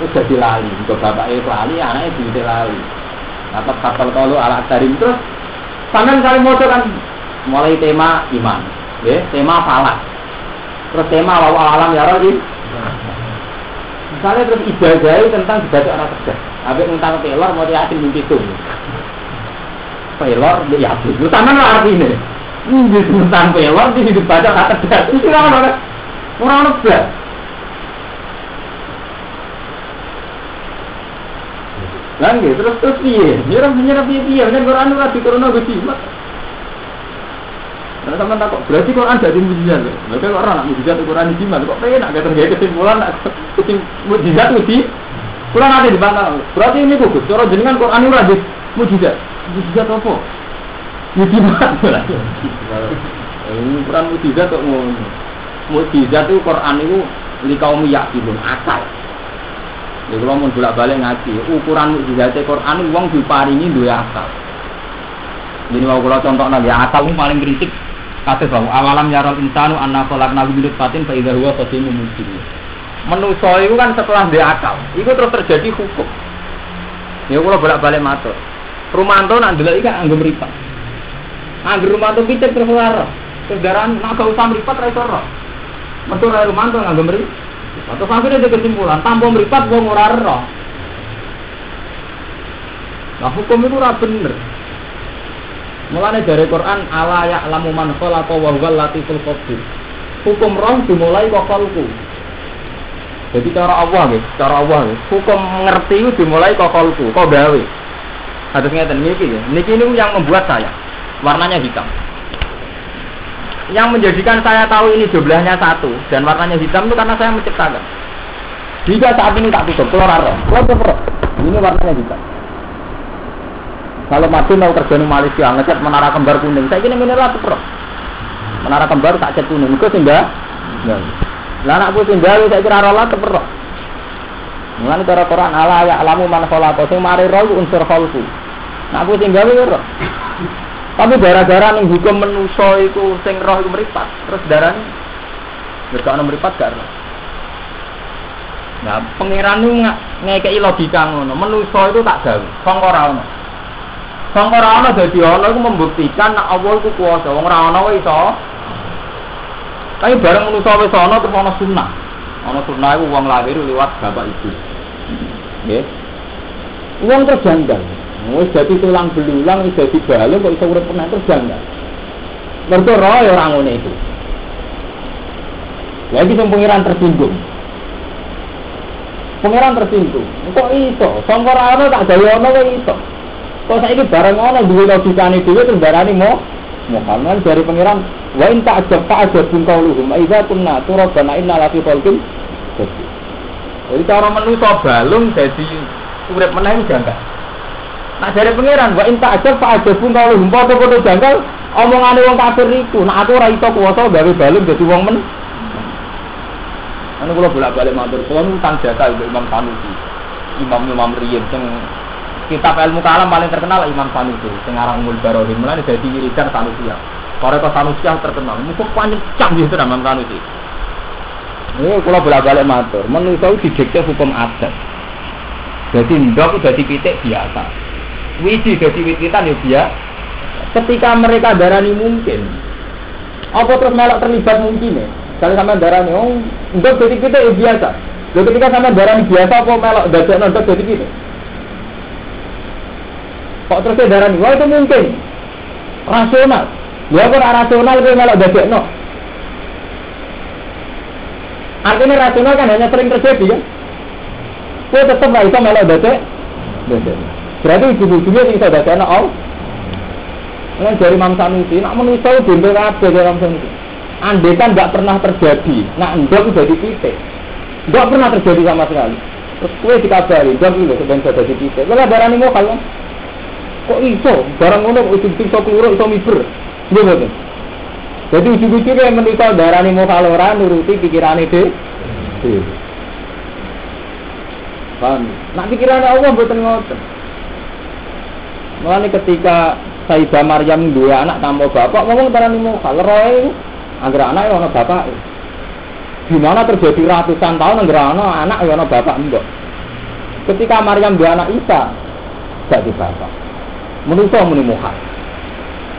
itu jadi untuk bapak eh lali anaknya jadi lali. Dapat kapal kalau ala tarim terus. Sampean kali mau kan mulai tema iman. Ya tema falak terus tema lawa alam ya roh misalnya terus ijazah tentang dibaca anak kerja Habis tentang telur mau diatin mimpi tuh pelor ya itu sama lah artinya. Ini tentang pelor di hidup baca kata das itu orang orang orang orang belas Lagi terus terus piye? Nyerap nyerap piye piye? Kan Quran ora diturunno Gusti. Nah, sama tak kok berarti Quran jadi mujizat. Lha kok ora nak mujizat Quran iki gimana? Kok pengen nak ketemu kesimpulan nak mujizat mesti Kurang ada di mana? Berarti ini kok cara jenengan Quran ora mujizat. Mujizat apa? Mujizat. Ukuran mujizat kok ngono. Mujizat itu Quran itu li kaum yakinun akal. Ya kalau mau bolak balik ngaji, ukuran mujizat Quran itu wong diparingi dua akal. Jadi mau kalau contoh nabi akal itu paling kritik kata bahwa awalam yarol insanu anna kolak nabi bidut fatin fa idza huwa khatimun mubin. Menuso itu kan setelah dia akal, itu terus terjadi hukum. Ya kalau bolak balik matur. Rumanto nak dulu ikan anggap meripat. Anggur Rumanto picek terus lara. Saudaraan nak gak usah meripat ra iso ora. Metu ra Rumanto nganggo meripat. Atau sampai ada kesimpulan, tanpa meripat wong ora. Nah hukum itu ora bener. Mulane dari Quran ala ya'lamu man khalaqa wa huwal latiful khabir. Hukum roh dimulai kok kalku. Jadi cara Allah nih, cara Allah nih. Hukum ngerti itu dimulai kok kalku, kok gawe. Harus ngeten niki ya. Niki ini yang membuat saya warnanya hitam. Yang menjadikan saya tahu ini jumlahnya satu dan warnanya hitam itu karena saya menciptakan. Jika saat ini tak tutup, keluar arah, keluar keluar. Ini warnanya hitam. Kalau mati mau kerja di Malaysia, ngecat menara kembar kuning, saya kira mineral tuh Menara kembar tak cat kuning, itu sehingga. Lah anakku tinggal saya kira rola tuh Mulane cara Quran ala ya alamu man khalaqa sing mari roh unsur khalqu. Nah aku tinggal yo roh. Tapi gara-gara ning hukum menuso iku sing roh iku mripat, terus darane ana mripat gak roh. Nah, pangeran itu ngekei logika ngono. Menuso itu tak sangka ora ono. Sangka ora ono dadi ono iku membuktikan nek Allah iku kuwasa. Wong ora ono wae iso. Tapi bareng menuso wis ono terus ono sunnah. Ono sunnah iku wong lahir liwat bapak ibu. Nggih. Wong terjanggal. Wis dadi tulang belulang, wis dadi balung kok iso urip pernah terjanggal. Mergo roh ya ora ngene itu. Lagi sing pengiran tersinggung. Pengiran tersinggung. Kok iso? Sangka ora ana tak gawe ana kok iso. Kok saiki bareng ana duwe logikane dhewe terus darani mau Muhammad dari pengiran wa in ta'jab ta'jab bin qauluhum idza kunna turabana inna la fi khalqin jadi cara menuso balung jadi urip meneh janggal. Nah dari pangeran wa inta aja pak aja pun foto foto janggal omongane wong kafir iku. Nah aku ora iso kuwasa gawe balung dadi wong men. Anu kula bolak-balik matur, kula utang jasa Imam Sanusi. Imam Imam Riyin sing kitab ilmu kalam paling terkenal Imam Sanusi, sing aran Umul Barohin. Mulane dadi wiridan Sanusi. Koreko Sanusi yang terkenal. Muga pancen cak gitu Imam Sanusi. Ini kalau bolak-balik matur, menurut didikte hukum adat. Jadi ndok jadi pitik biasa. Wiji jadi wititan ya biasa. Ketika mereka darani mungkin, apa terus melok terlibat mungkin ya? Kalau sama darani, oh ndok jadi pitik ya biasa. Lalu ketika sama darani biasa, apa melok dadek jadi pitik? Kok terus darani, wah itu mungkin. Rasional. Ya kok rasional itu melok no. Artinya rasional kan hanya sering terjadi ya. Kue tetap nggak bisa melok dadek. Dadek. Berarti ujung-ujungnya bisa dadek no. Oh. Ini dari Imam Sanusi, nak menusul bimbel kabeh dari Imam Sanusi. Andai kan nggak pernah terjadi, nak ndok jadi titik. Nggak pernah terjadi sama sekali. Terus kue dikabari, ndok itu sebenarnya jadi titik. Kalau darah ini mau kalau kok iso barang ngono kok ujung iso keluru iso miber. Nggih mboten. Jadi ujung-ujungnya yang menikah darah ini mau kalora nuruti pikiran itu. Paham? Nak pikiran Allah mboten ngoten. Mulane ketika Sayyidah Maryam dua anak tanpa bapak ngomong darah ini mau kalora agar anak ono bapak. Di mana terjadi ratusan tahun agar anak anak ono bapak. Ketika Maryam dua anak Isa, gak di bapak. Menurut muni muhal.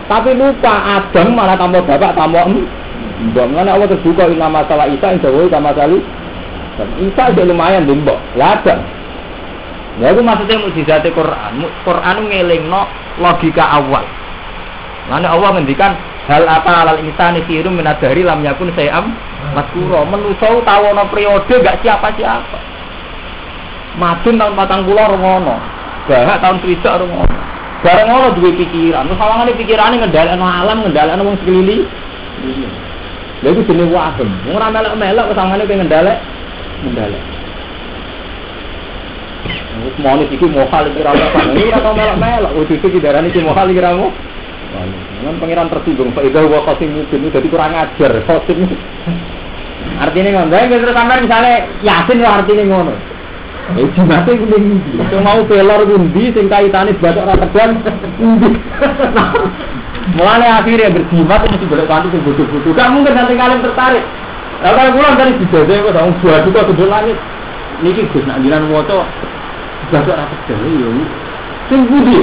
Tapi lupa Adam malah tambah bapak tambah em. Mbok mana Allah terbuka ina masalah Isa yang jauh sama sekali. Isa itu lumayan di mbok. Lah ada. Ya itu maksudnya mukjizat Quran. Quran ngelingno logika awal. Mana Allah ngendikan hal apa alal insani firum minadari lam yakun sayam maskuro menuso tahu no periode gak siapa siapa. Madun tahun patang pulau romono, bahak tahun swidak romono. Bareng ngono duwe pikiran, terus sawangane pikirane ngendhalekno alam, ngendhalekno wong sekeliling. Lha iku jenenge waham. Wong ora melok-melok sawangane pengen ngendhalek, ngendhalek. Wis monis iki mohal iki ora apa. Ini ora tau melok-melok, wis iki darane iki mohal iki ra mo. Kan pangeran tersinggung, Pak Ida wa qasim mungkin jadi kurang ajar, qasim. Artinya ngono, terus sampean misalnya yasin artinya ngono. Eh jumate ku mau pelor ku sing kaitane batok ora tegan ndi? Mulane akhirnya berjimat mesti boleh pantu sing bodoh-bodoh. Gak mungkin nanti kalian tertarik. Kalau kula tadi dijajah kok dong dua juga gedhe langit. Niki Gus nak jiran waca batok ora tegan yo. Sing budi.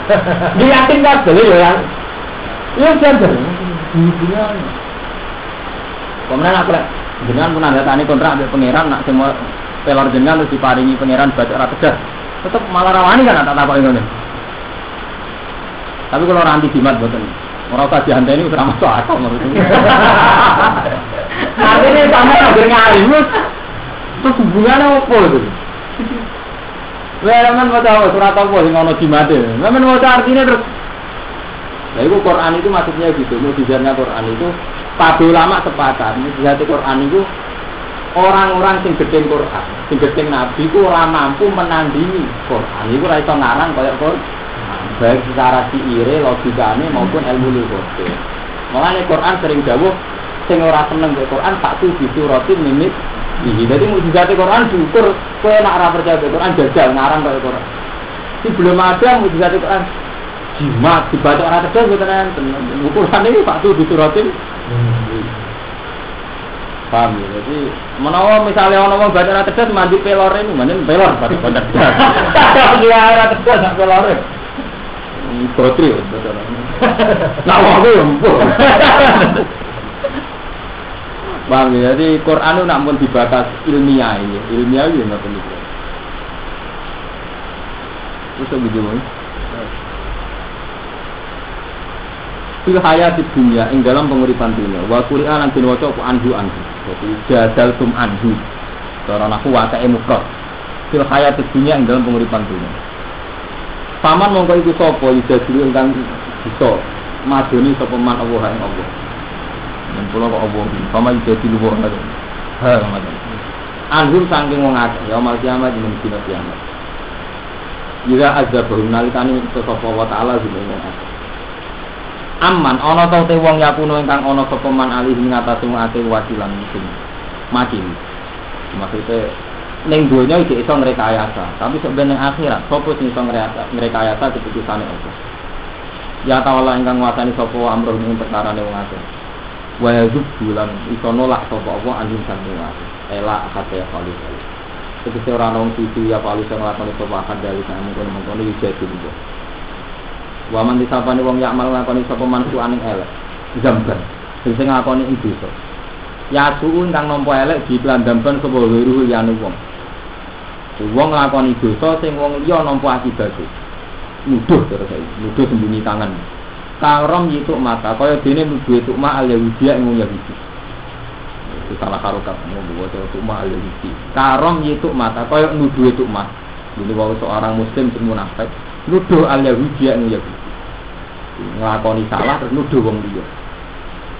Dia yakin kabeh yo ya. Aku dengan menandatangani kontrak dengan pangeran nak semua pelor jenengan terus diparingi pangeran baca ora tegas. Tetep malah rawani kan tak tapak ngene. Tapi kalau ranti jimat boten. Ora usah dianteni wis ora masuk akal menurut Artinya sampe anggere ngalim terus hubungannya apa itu? Wah, kan baca surat apa sing ono jimate. Memang baca artinya terus Nah itu Quran itu maksudnya gitu, mujizatnya Quran itu Pada ulama sepakat, mujizat Quran itu orang-orang sing gedeng Quran, sing gedeng Nabi ku ora mampu menandingi Quran. Iku ora iso ngarang kaya Quran. Baik secara siire, logikane maupun ilmu lughate. Mulane Quran sering dawuh sing ora seneng karo Quran tak tuh disuratin minit iki. Dadi mujizat Quran diukur kowe nek ora percaya Quran jajal ngarang kaya Quran. Si belum ada mujizat Quran jimat dibaca orang tegas boten enten. Ukuran ini Pak tuh disuratin. Paham ya? Jadi menawa misalnya orang baca orang tegas mandi pelor ini, mandi pelor pada pada tegas. Dia orang tegas nak pelor. Nak mau ya empuk. Paham ya? Jadi Quran itu namun dibatas ilmiah ini, ilmiah itu nggak perlu. Terus begitu. Fil hayati dunia ing dalam penguripan dunia. Wa qur'an lan den waca anhu anhu. Jadi jadal tum anhu. Cara aku wae mufrad fil hayati dunia ing dalam penguripan dunia. Paman mongko iku sapa? Ijazul ingkang bisa madoni sapa man Allah ing Allah. Dan kula kok Allah paman ijazul wa ha ngoten anhu saking wong akeh ya mal kiamat ing dina kiamat. Jika azab nalikani sapa wa taala wong akeh aman ana ta te wong yakuno ingkang ana sapa man alih ing atase ate wajilan musim makin Maksudnya ning donya iki iso ngrekayasa, tapi sebenarnya akhirat sapa sing iso ngrekayasa keputusane apa? Ya ta'ala ingkang nguasani sapa amruh ing perkara ne wong akeh. Wa yazub bulan iso nolak sapa apa anjing saking akeh. Ela ya kali. Tegese ora nang sisi ya palu sing nglakoni sapa akan dari kamu kono mengkono iki juga. Wa man disapane wong yakmal nglakoni sapa mansu aning elek. Zamban. Sing sing nglakoni ing dosa. Ya suun kang nampa elek diklandamban sapa wiru yanu wong. Wong nglakoni dosa sing wong liya nampa akibate nuduh terus nuduh sembunyi tangan karom itu mata kaya dene nuduh itu ma al yahudi yang yahudi itu salah karokat mau buat itu ma al yahudi karom itu mata kaya nuduh itu ma ini bahwa seorang muslim sing munafik nuduh al yahudi yang yahudi nglakoni salah terus nuduh wong liya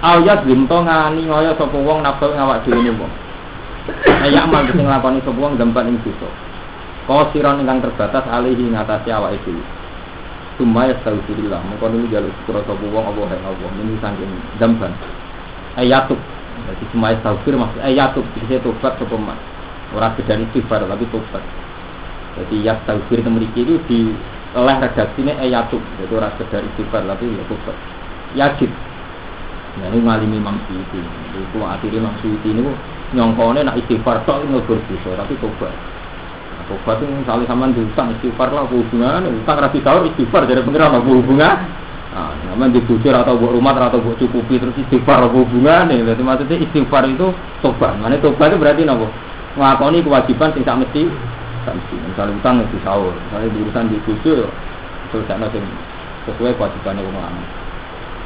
Ayat lim to ngani ngoyo sapa wong nafsu ngawak dhewe wong. Ayak mal sing nglakoni sapa wong gampan ing dosa. Kosiron ingkang terbatas alihi ngatasi awake dhewe. Sumaya astagfirullah. Mengko niku jaluk sepura sapa wong apa hae Allah. Ini saking damban. Ayatuk. Jadi sumaya astagfir maksud ayatuk bisa tobat sapa man. Ora beda istighfar tapi tobat. Jadi ya astagfir mriki itu di oleh redaksine ayatuk. Jadi ora sekedar istighfar tapi ya tobat. Yajib. Nah ini ngalimi Imam Suyuti. Itu akhirnya Imam Suyuti ini nyongkone nak istighfar tok ngegur dosa tapi tobat. Tobat itu misalnya sama diutang istighfar lah hubungan, utang rapi sahur istighfar jadi pengiran apa hubungan? Nah, sama dibujur atau buat rumah atau buat cukupi terus istighfar apa hubungan nih? Berarti maksudnya istighfar itu tobat. Mana tobat itu berarti nopo? Ngakoni kewajiban tak mesti, mesti. Misalnya utang itu sahur, misalnya urusan di bujur, selesai nanti sesuai kewajibannya orang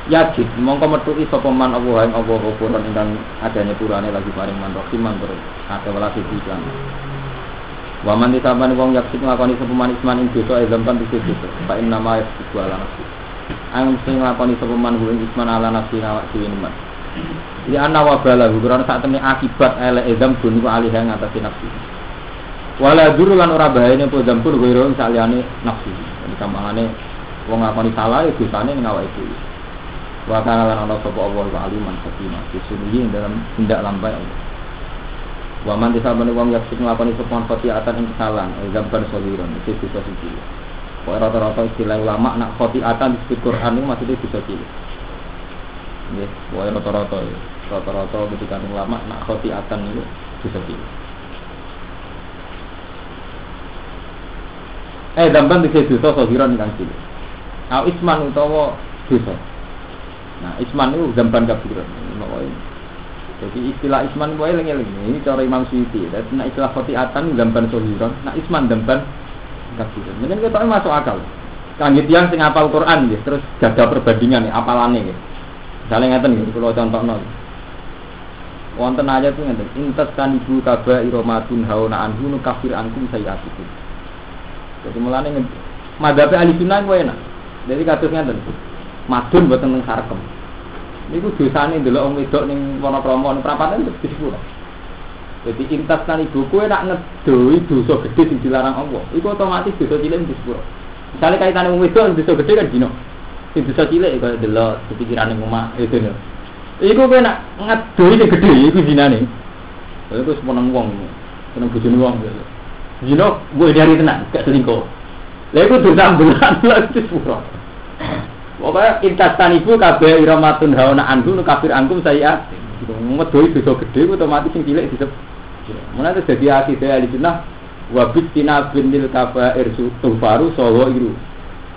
Yajid, mongko metuki sapa man Allah yang Allah ghafuran ingkang adanya purane lagi paring man rahiman terus ada welas iklan. Waman disaban wong yaksik nglakoni sapa man isman ing dosa azam kan bisa dosa. Fa inna ma yaksiku ala nafsi. Ang sing nglakoni sapa man ing isman ala nafsi awak dhewe man. Jadi anna wa bala ukuran saat temne akibat ele azam dun ku alih yang ngatasi nafsi. Wala duru lan ora bahayane apa zampur goro saliyane nafsi. Jadi kampangane wong nglakoni salah ya dosane ning awake dhewe. Wa kana lan ana sapa Allah aliman hakim. Sesungguhnya dalam tindak lambai Allah. Waman desa bani wong yaksik ngelakoni sepuan khotiatan ing kesalahan Gambar soliron, itu bisa suci Kok rata-rata istilah ulama nak khotiatan di Quran itu maksudnya bisa cilik Ya, pokoknya rata-rata ya Rata-rata ketika ulama nak khotiatan itu bisa cilik Eh, dampan di dosa soliron yang cilik Nah, isman utawa dosa Nah, isman itu gambar kabiran jadi istilah isman gue lengi lengi ini cara Imam Suyuti. Dan nak istilah khotiatan gambar sohiron, nak isman gambar kafiran. Mungkin kita masuk akal. Kanggit yang sing apal Quran ya, terus jaga perbandingan nih apalane ya. Misalnya ngeten gitu, kalau contoh nol. Wonten ayat tuh ngeten, intas kan ibu kaba iromatun hauna anhu kafir ankum sayyatikum. Jadi mulane. Madhabe ahli sunnah gue enak. Jadi kados ngeten. Madun buat tentang sarkem. Niku dosane ndelok wong wedok ning Wonokrama ning prapatan wis disepuro. Jadi intas kan ibu kue nak ngedoi dosa gede sing dilarang Allah. Iku otomatis dosa cilik disepuro. Misalnya kaitan wong wedok dosa gede kan dino. Sing dosa cilik kaya delok pikirane omah itu lho. Iku kowe nak ngedoi sing gede iku dinane. Iku semeneng wong. Seneng bojone wong. Dino gue dari tenang, gak selingkuh. Lha iku dosa beneran lha disepuro. Pokoknya intas tanibu kabeh iramatun hauna nu kafir angkum saya ngedoi dosa gede otomatis sing cilik disebut. Mulai terus jadi akidah ahli sunnah wabit tina lil kabair tufaru sawa iru.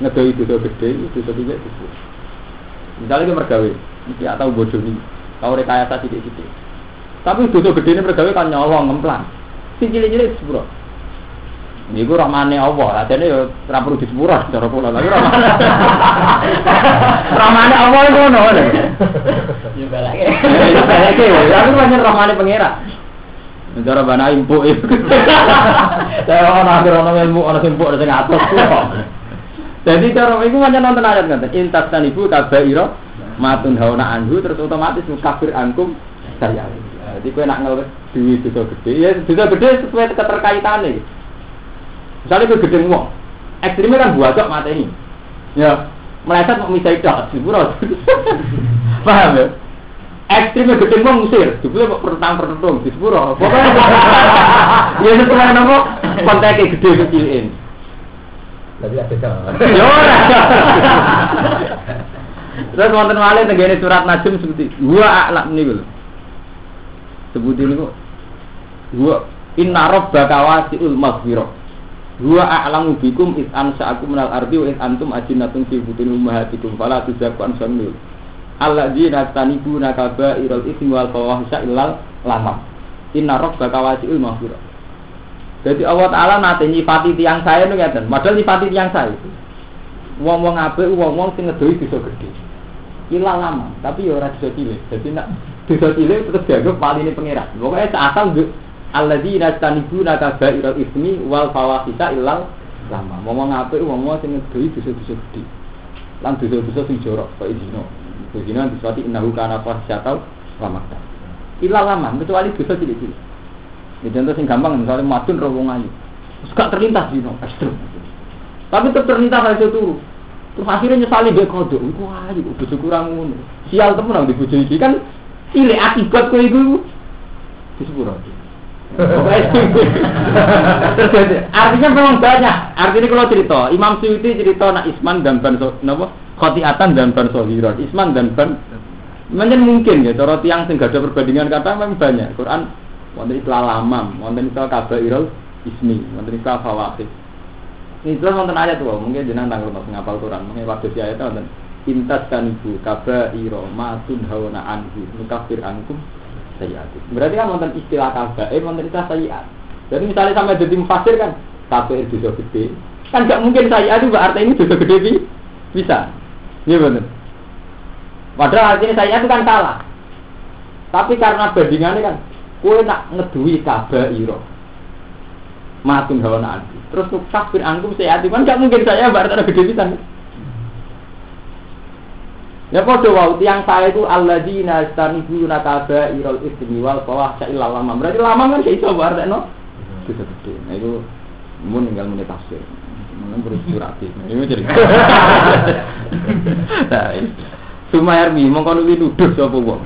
Ngedoi dosa gede dosa cilik disebut. Misalnya kita mergawe, iki atau bodoh nih, kau rekayasa sidik-sidik. Tapi dosa gede ini mergawe kan nyolong ngemplang. Sing cilik-cilik disebut. Niku rahmane Allah, adene yo ora perlu disepura cara kula. Tapi rahmane. rahmane Allah ngono lho. Yo balake. Yo balake. Aku pancen rahmane pangeran. Cara bana impu itu. Saya ana akhir ana ilmu ana impu ana sing atos Jadi cara iku pancen nonton ayat ngoten. Intas tan ibu kabaira matun hauna anhu terus otomatis kafir angkum saya. Jadi kowe nak ngel duit itu gede, ya juga gede sesuai keterkaitannya. Misalnya gue gede ngomong, ekstrimnya kan buacok mata ini. Ya, meleset mau misai dah, siburo. Paham ya? ekstrimnya gede mau ngusir, jebule kok pertang pertung sepuro. Pokoknya ya sesuai nopo konteknya gede kecilin. Tapi ada. Yo ora. Terus wonten malih tenggene surat Najm seperti gua a'lam niku. Sebutin niku gua inna rabbaka wasi'ul maghfirah. Gua a'lamu bikum is ansa'akum minal ardi wa is antum ajinnatun fi butin ummahatikum fala tuzakku ansamul. Alladzina tanibuna kabairal ismi wal fawahisha illal lamam. Inna rabbaka wasi'ul maghfirah. Jadi Allah Ta'ala nate nyifati tiang saya itu ngeten. Padahal nyifati tiang saya. Wong-wong apik, wong-wong sing ngedoi bisa gede. Ilang lama, tapi ya ora bisa cilik. Jadi nak bisa cilik terus dianggap pengirat. Pokoknya seasal nduk alladzina tanibuna kabairal ismi wal fawahisha illal lama. Wong-wong apik, wong-wong sing ngedoi bisa-bisa gede. Lan dosa-dosa sing jorok kaya dino. Dina diswati innahu kana fahisyatan lama. Ilang lama, kecuali dosa cilik-cilik. Ya contoh sing gampang misalnya madun roh wong ayu. Gak terlintas dino ekstrem. Tapi tetap terlintas aja turu. Terus akhirnya nyesali dia kodok. Iku ayu bojo kurang ngono. Sial temen nang dibojo iki kan cilik akibat kowe iku. Di sepuro. Terjadi. Artinya memang banyak. Artinya kalau cerita, Imam Suyuti cerita nak Isman dan Ban napa? Khotiatan dan Ban Sohiron. Isman dan Ban Mungkin mungkin ya, cara tiang sing ada perbandingan kata memang banyak. Quran wonten itu lamam, wonten itu kabairul ismi, wonten itu fawaqih. Ini terus wonten ayat tuh, mungkin jenengan tanggal mas ngapal Quran, mungkin waktu si ayat wonten intas kan ibu kabairo matun hawana anhu nukafir ankum Berarti kan wonten istilah kabair, wonten istilah sayyat. Jadi misalnya sampai jadi mufasir kan kabair dosa gede, kan gak mungkin sayyat itu berarti ini dosa gede bi? bisa. Iya benar. Padahal artinya sayyat itu kan salah. Tapi karena bandingannya kan kue nak ngedui kabairo matun hawa terus kafir angkum saya kan gak mungkin saya berarti gede pisan ya podo wau tiang saya itu alladzina istanibuna kabairul ismi wal fawahsya illa lama berarti lama kan saya iso berarti no gede gede. Nah itu mun tinggal muni tafsir. Mun surat ini jadi nah Sumayarmi mongkon nulis nuduh sapa wong?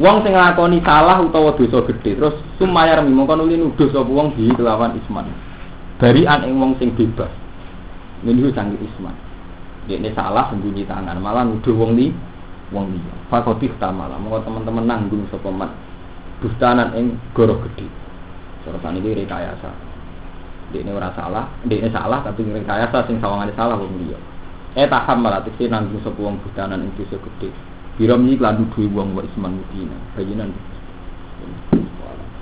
Wong sing nglakoni salah utawa dosa gedhe terus sumayar mongko nuli nuduh sapa wong di kelawan isman. Barian ing wong sing bebas. Niku sangi isman. Dekne salah sembunyi tangan malah nuduh wong li wong liya. Fakoti malah mongko teman-teman nanggung sapa man. Dustanan ing goro gedhe. Cara iki rekayasa. Dekne ora salah, dekne salah tapi rekayasa sing sawangane salah wong liya. Eh taham malah tekse nanggung sapa wong dustanan ing dosa gedhe. Biram ini kelandu duwe wong wa isman mudina. Bayinan.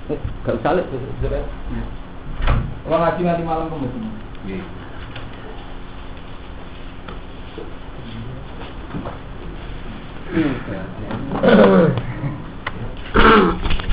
Eh, gak usah lek. Orang ngaji nanti malam Thank you.